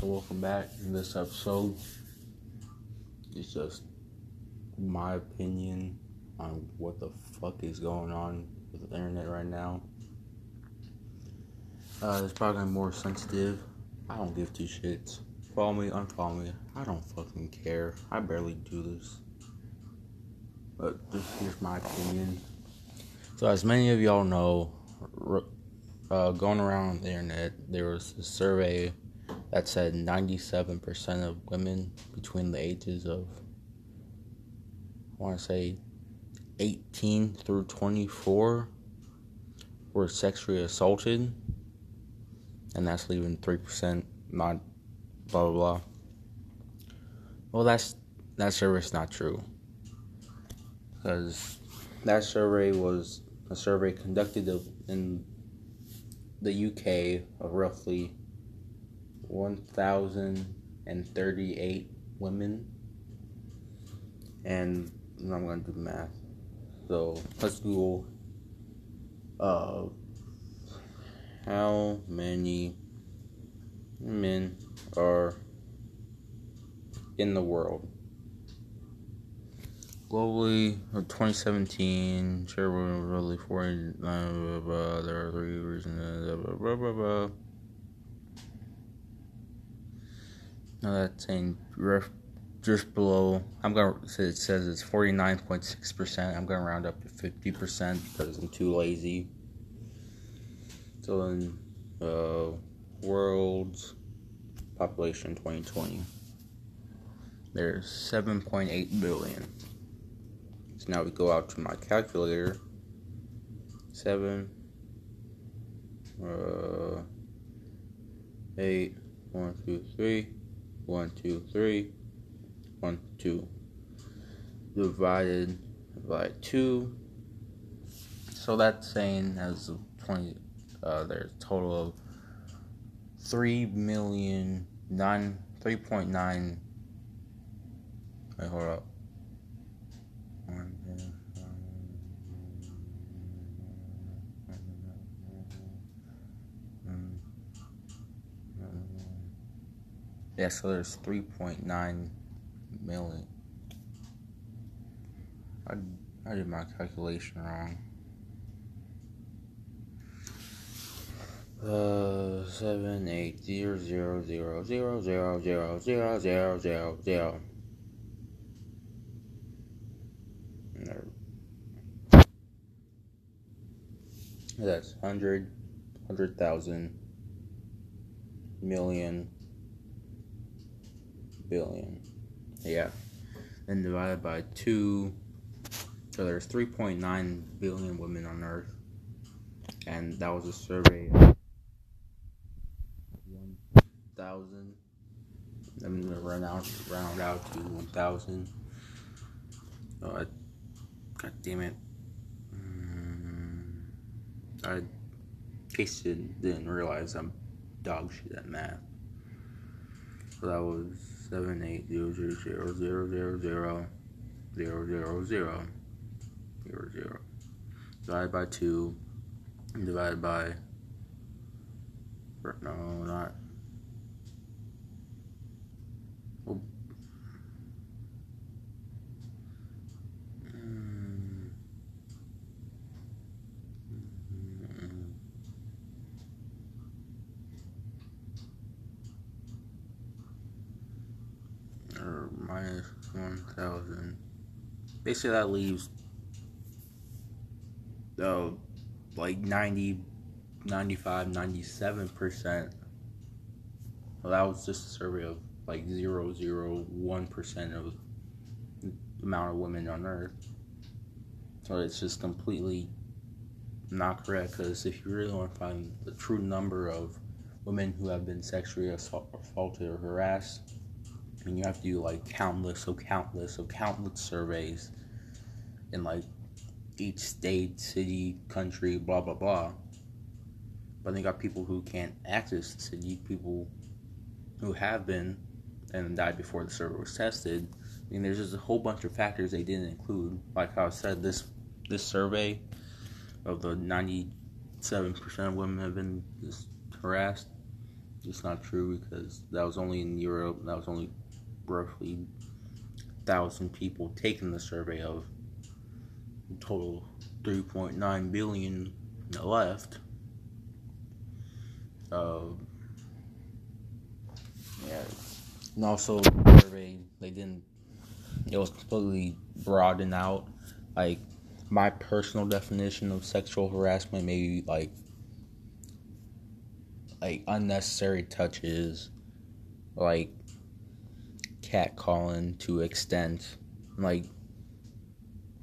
So welcome back. In this episode, it's just my opinion on what the fuck is going on with the internet right now. Uh, it's probably more sensitive. I don't give two shits. Follow me, unfollow me. I don't fucking care. I barely do this. But just here's my opinion. So, as many of y'all know, uh, going around the internet, there was a survey that said 97% of women between the ages of, I want to say, 18 through 24 were sexually assaulted, and that's leaving 3% not blah blah blah. Well, that's that survey's not true because that survey was a survey conducted in the UK of roughly 1,038 women. And I'm going to do math. So let's Google uh, how many men are in the world. Globally, 2017, sure, really 40. Blah, blah, blah, there are three reasons. Blah, blah, blah, blah. No, that's saying just below. I'm gonna. It says it's 49.6 percent. I'm gonna round up to 50 percent because I'm too lazy. So in uh, world's population 2020, there's 7.8 billion. So now we go out to my calculator. Seven, uh, eight, one, two, three, one, two, three, one, two. Divided by two. So that's saying as 20, uh, there's a total of three million nine, three point nine. Wait, hold up. Yeah, so there's 3.9 million. I, I did my calculation wrong. Uh, seven eight zero zero zero zero zero zero zero zero zero zero. That's hundred, hundred thousand, million, billion. Yeah. Then divided by 2. So there's 3.9 billion women on Earth. And that was a survey of 1,000. I'm going to run out, round out to 1,000. Oh, I, God damn it. Mm, I tasted, didn't realize I'm dog shit at math. So that was seven eight zero zero zero zero zero zero zero zero. Zero zero zero divided by two divided by no not oh. minus 1,000. Basically, that leaves uh, like 90, 95, 97%. Well, that was just a survey of like 001% of the amount of women on Earth. So it's just completely not correct because if you really want to find the true number of women who have been sexually assaulted or harassed, and you have to do like countless of countless of countless surveys in like each state, city, country, blah blah blah. But they got people who can't access the city, people who have been and died before the survey was tested. I mean, there's just a whole bunch of factors they didn't include. Like how I said, this this survey of the 97% of women have been harassed. it's not true because that was only in Europe. That was only roughly thousand people taking the survey of total 3.9 billion left. Uh, yeah, and also survey they didn't. It was completely broadened out. Like my personal definition of sexual harassment, maybe like like unnecessary touches, like catcalling to extent, like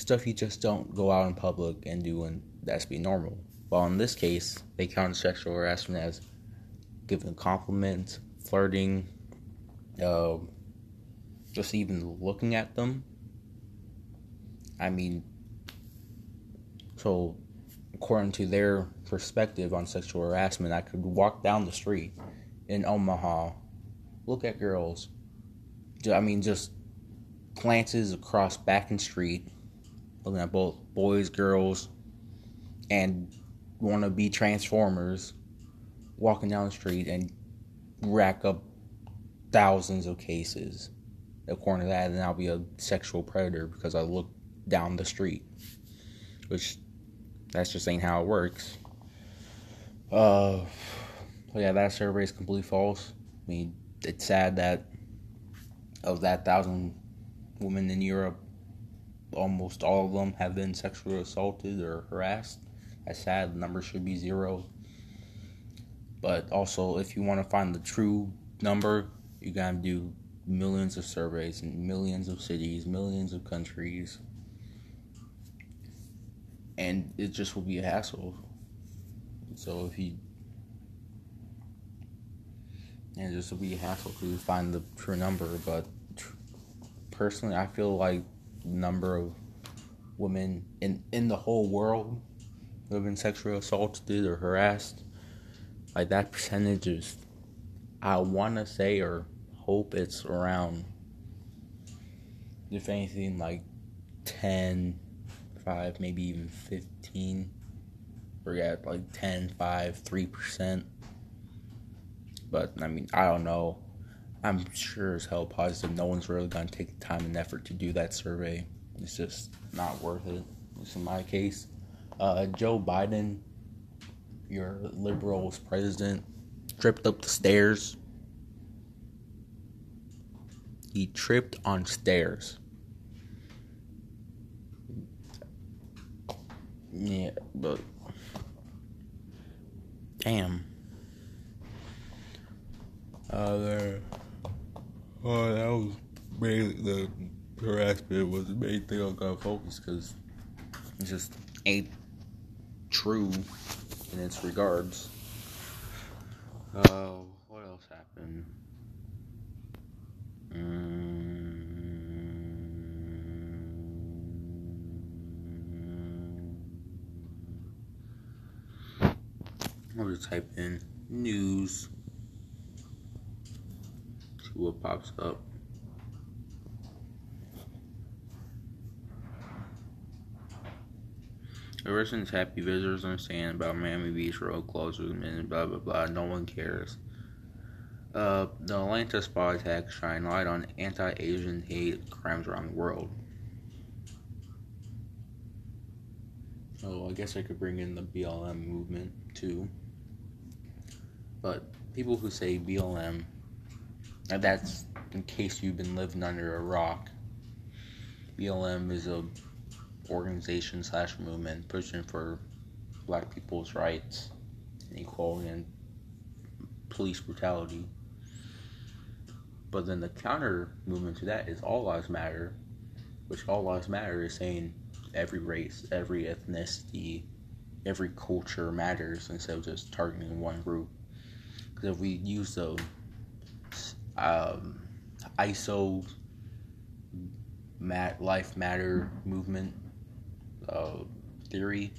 stuff you just don't go out in public and do and that's be normal. Well, in this case, they count sexual harassment as giving compliments, flirting, uh, just even looking at them. I mean, so according to their perspective on sexual harassment, I could walk down the street in Omaha, look at girls. I mean, just glances across back and street, looking at both boys, girls, and want to be transformers, walking down the street and rack up thousands of cases. According to that, then I'll be a sexual predator because I look down the street, which that's just ain't how it works. Uh, yeah, that survey is completely false. I mean, it's sad that of that thousand women in Europe, almost all of them have been sexually assaulted or harassed. That's sad. The number should be zero. But also, if you want to find the true number, you gotta do millions of surveys in millions of cities, millions of countries, and it just will be a hassle. So if you and it just will be a hassle to find the true number. But personally, I feel like number of women in in the whole world who have been sexually assaulted or harassed, like that percentage is, I want to say or hope it's around, if anything, like 10 5, maybe even 15. Forget like 10, 5, 3%. But I mean, I don't know. I'm sure as hell positive no one's really gonna take the time and effort to do that survey. It's just not worth it. Least in my case. Uh, Joe Biden, your liberals president, tripped up the stairs. He tripped on stairs. Yeah, but damn. Uh. Oh, that was mainly the harassment was the main thing I got focused because it just ain't true in its regards. Uh, what else happened? I'll just type in news. What pops up. Since happy visitors understand about Miami Beach road closures and blah blah blah, no one cares. Uh, the Atlanta spa attack shine light on anti-Asian hate crimes around the world. Oh, I guess I could bring in the BLM movement too. But people who say BLM, that's in case you've been living under a rock. BLM is a organization slash movement pushing for black people's rights and equality and police brutality. But then the counter movement to that is All Lives Matter, which All Lives Matter is saying every race, every ethnicity, every culture matters instead of just targeting one group. Because if we use the um, ISO mat, life matter movement uh, theory,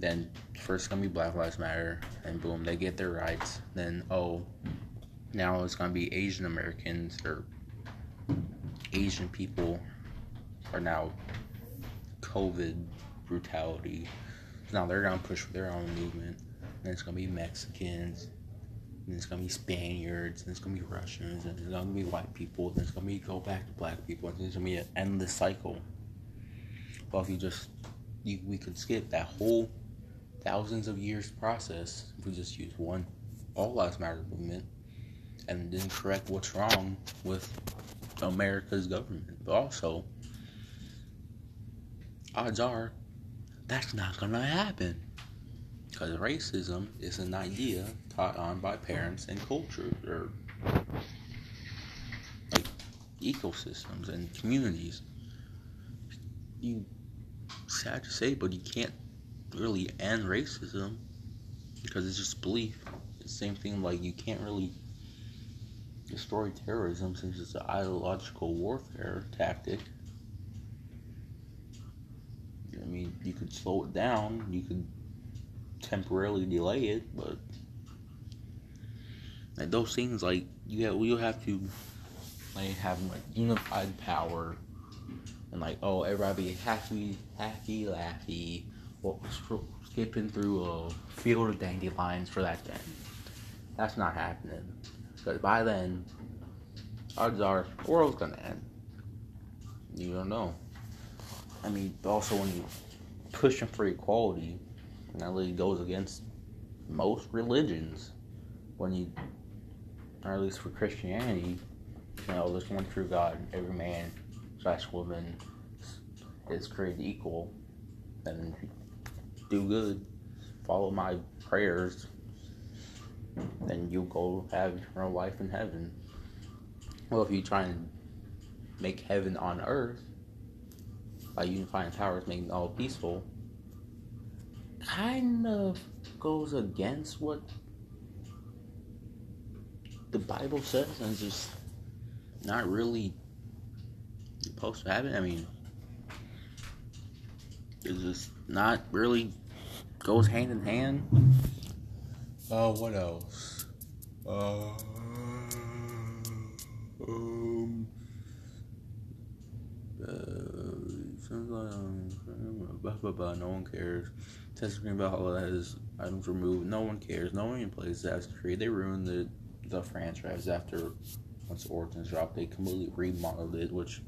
then first gonna be Black Lives Matter, and boom, they get their rights. Then oh, now it's gonna be Asian Americans or Asian people are now COVID brutality. Now they're gonna push for their own movement. And it's gonna be Mexicans, and it's gonna be Spaniards, and it's gonna be Russians, and it's gonna be white people, and it's gonna be go back to black people, and it's gonna be an endless cycle. Well, if you just, you, we could skip that whole thousands of years process if we just use one All Lives Matter movement and then correct what's wrong with America's government. But also, odds are that's not gonna happen because racism is an idea taught on by parents and culture or like ecosystems and communities. You sad to say, but you can't really end racism because it's just belief. It's the same thing like you can't really destroy terrorism since it's an ideological warfare tactic. I mean, you could slow it down, you could temporarily delay it, but like those things, like you have, you have to like have like unified power, and like oh everybody happy, happy, laughy, skipping through a field of dandelions for that then. That's not happening. Because by then, odds are the world's gonna end. You don't know. I mean, also when you pushing for equality, that really goes against most religions. When you, or at least for Christianity, you know, there's one true God. Every man slash woman is created equal, and do good, follow my prayers, then you'll go have eternal life in heaven. Well, if you try and make heaven on earth by unifying powers, making all peaceful, kind of goes against what the Bible says and just not really supposed to happen. I mean, it's just not really goes hand in hand. Uh, what else? Uh, um, uh, blah, blah, blah, no one cares. About all that is items removed. No one cares. No one even plays Assassin's Creed. They ruined the the franchise after once Origins dropped. They completely remodeled it, which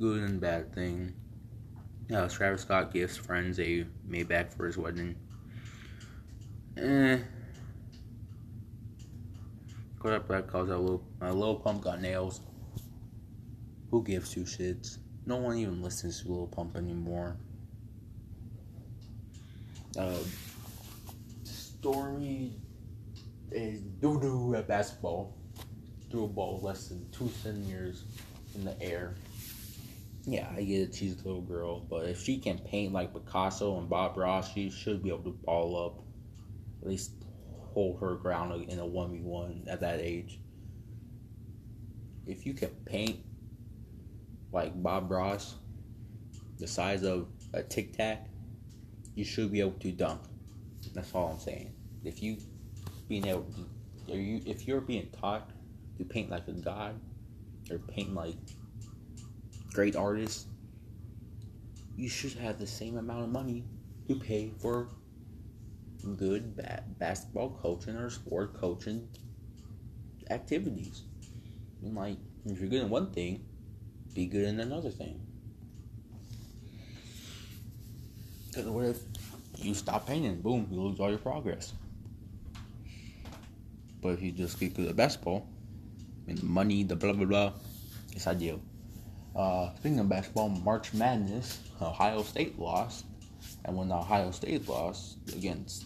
good and bad thing. Yeah, Travis Scott gives friends a Maybach for his wedding. Eh. Kodak Black calls out Lil, uh, Lil Pump got nails. Who gives two shits? No one even listens to Lil Pump anymore. Uh, Stormi is doo doo at basketball. Threw a ball less than two centimeters in the air. Yeah, I get it. She's a little girl, but if she can paint like Picasso and Bob Ross, she should be able to ball up. At least hold her ground in a one v one at that age. If you can paint like Bob Ross, the size of a tic tac, you should be able to dunk. That's all I'm saying. If you being able, to, you if you're being taught to paint like a god or paint like great artists, you should have the same amount of money to pay for good ba- basketball coaching or sport coaching activities. And like, if you're good in one thing, be good in another thing. Because what if you stop painting? Boom, you lose all your progress. But if you just get good at basketball, and the money, the blah blah blah, it's ideal. Uh, speaking of basketball, March Madness, Ohio State lost. And when Ohio State lost against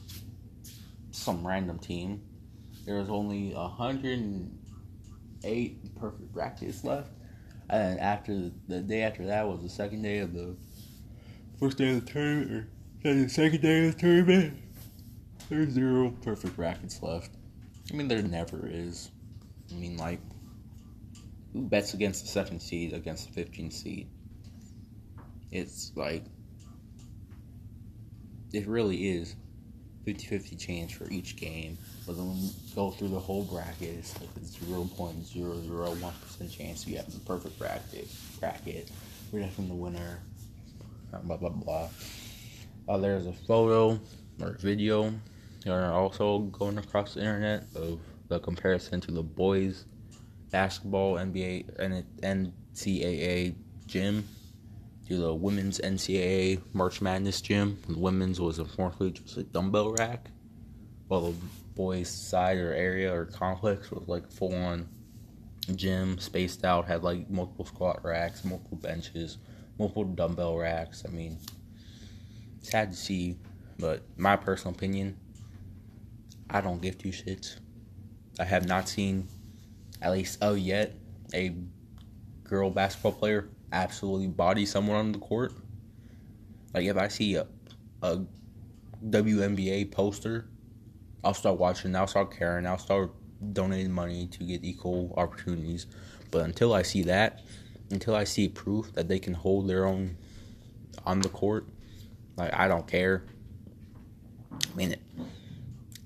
some random team, there was only 108 perfect brackets left. And after the day after that was the second day of the first day of the tournament, or the second day of the tournament, there's zero perfect brackets left. I mean, there never is. I mean, like, who bets against the second seed against the 15th seed? It's like it really is 50-50 chance for each game. But then when you go through the whole bracket, it's like a 0.001% chance you have the perfect bracket. Bracket. You're definitely the winner. Blah blah blah. Uh, there's a photo or video, that are also going across the internet of the comparison to the boys basketball NBA and NCAA gym to the women's NCAA March Madness gym. The women's was unfortunately just a dumbbell rack, while the boys' side or area or complex was like full on gym, spaced out, had like multiple squat racks, multiple benches, multiple dumbbell racks. I mean, sad to see, but my personal opinion, I don't give two shits. I have not seen, at least oh yet, a girl basketball player absolutely body someone on the court. Like if I see a, a WNBA poster, I'll start watching. I'll start caring. I'll start donating money to get equal opportunities. But until I see that, until I see proof that they can hold their own on the court, like I don't care. I mean,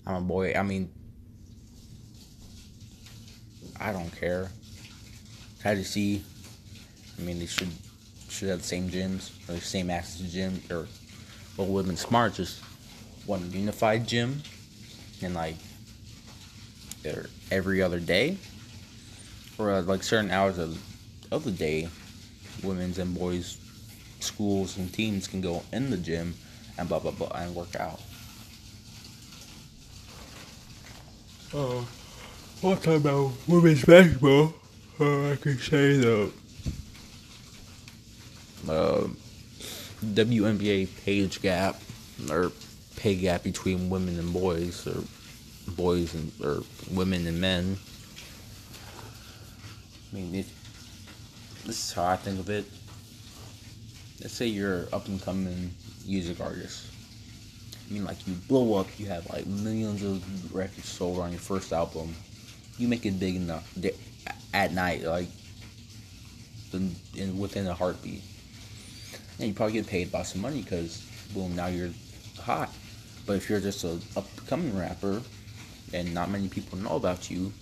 I'm a boy. I mean, I don't care. Had to see. I mean, they should should have the same gyms or the same access to gym or well, have smart just one unified gym and like every other day or like certain hours of of the day, women's and boys schools and teams can go in the gym and blah blah blah and work out. Uh, what about women's basketball? Uh, I could say the uh, WNBA page gap or pay gap between women and boys or boys and or women and men. I mean, this, this is how I think of it. Let's say you're up and coming music artist. I mean, like you blow up, you have like millions of records sold on your first album. You make it big enough at night, like in, in within a heartbeat. And you probably get paid by some money because boom, now you're hot. But if you're just a upcoming rapper and not many people know about you,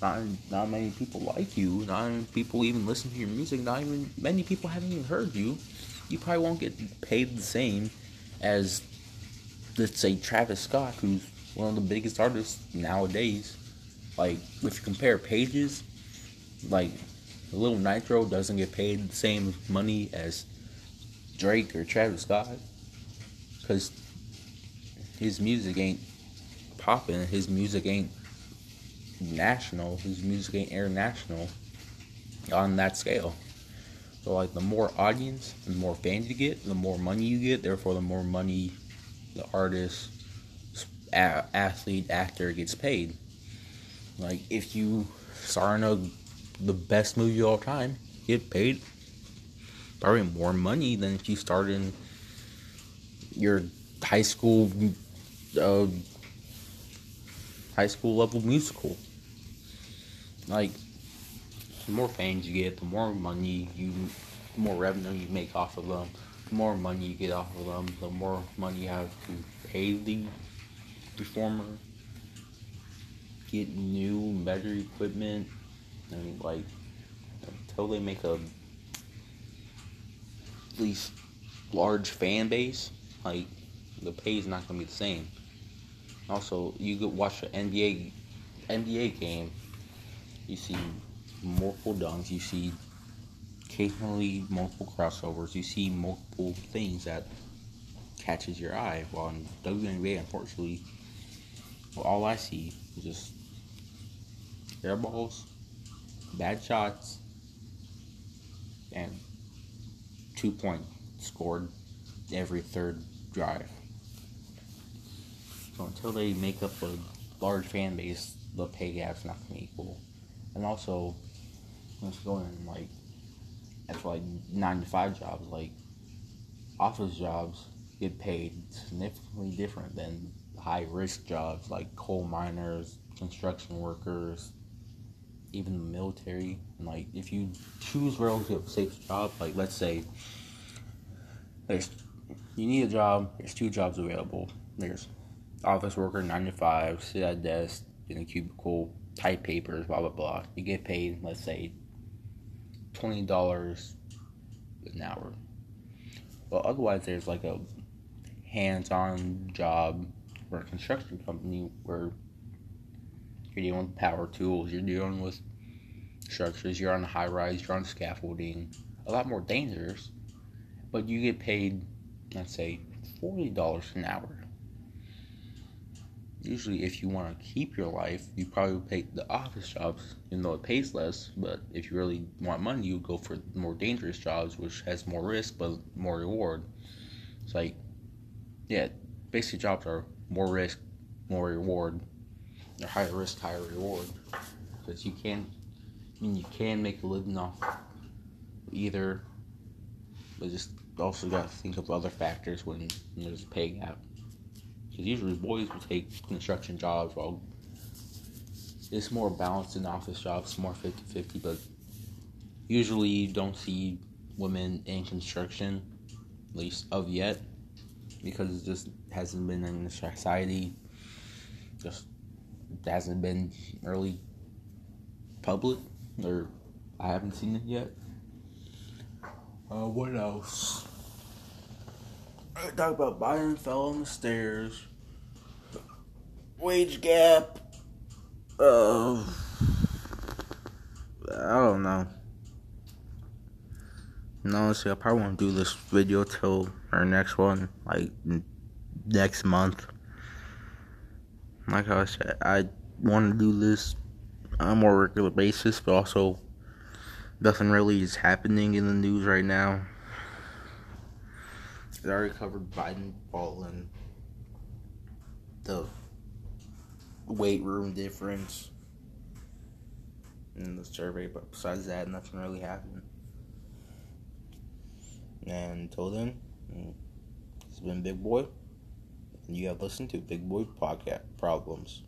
not not many people like you, not many people even listen to your music, not even many people haven't even heard you, you probably won't get paid the same as let's say Travis Scott, who's one of the biggest artists nowadays. Like if you compare pages, like Little Nitro doesn't get paid the same money as Drake or Travis Scott, because his music ain't popping. His music ain't national. His music ain't international on that scale. So like the more audience, the more fans you get, the more money you get. Therefore, the more money the artist, a- athlete, actor gets paid. Like if you star in a, the best movie of all time, get paid probably more money than if you start in your high school uh, high school level musical. Like, the more fans you get, the more money you, the more revenue you make off of them, the more money you get off of them, the more money you have to pay the performer, get new, better equipment, and like, until they make a least large fan base, like the pay is not gonna be the same. Also, you could watch an NBA NBA game. You see multiple dunks. You see occasionally multiple crossovers. You see multiple things that catches your eye. While in WNBA, unfortunately, well, all I see is just air balls, bad shots, and two point scored every third drive. So until they make up a large fan base, the pay gap's not gonna be equal. And also, let's go in like that's like nine to five jobs, like office jobs get paid significantly different than high risk jobs like coal miners, construction workers, even the military. And like if you choose relative safe job, like let's say there's you need a job, there's two jobs available. There's office worker, nine to five, sit at desk in a cubicle, type papers, blah blah blah. You get paid, let's say, twenty dollars an hour. But otherwise, there's like a hands-on job for a construction company where You're dealing with power tools. You're dealing with structures. You're on high rise. You're on scaffolding. A lot more dangerous. But you get paid, let's say, $40 an hour. Usually, if you want to keep your life, you probably take the office jobs, even though it pays less. But if you really want money, you go for more dangerous jobs, which has more risk but more reward. It's like, yeah, basic jobs are more risk, more reward. They're higher risk, higher reward. Because you can, I mean, you can make a living off either, but just also got to think of other factors when there's a pay gap. Because usually boys will take construction jobs while it's more balanced in office jobs, more 50 50, but usually you don't see women in construction, at least of yet, because it just hasn't been in the society, just hasn't been really public, or I haven't seen it yet. Uh, what else? Talk about Biden fell on the stairs. Wage gap. Uh, I don't know. No, honestly, I probably won't do this video till our next one, like next month. Like I said, I want to do this on a more regular basis, but also nothing really is happening in the news right now. I already covered Biden falling, the weight room difference in the survey, but besides that, nothing really happened. And until then, it's been Big Boy, and you have listened to Big Boy Podcast Problems.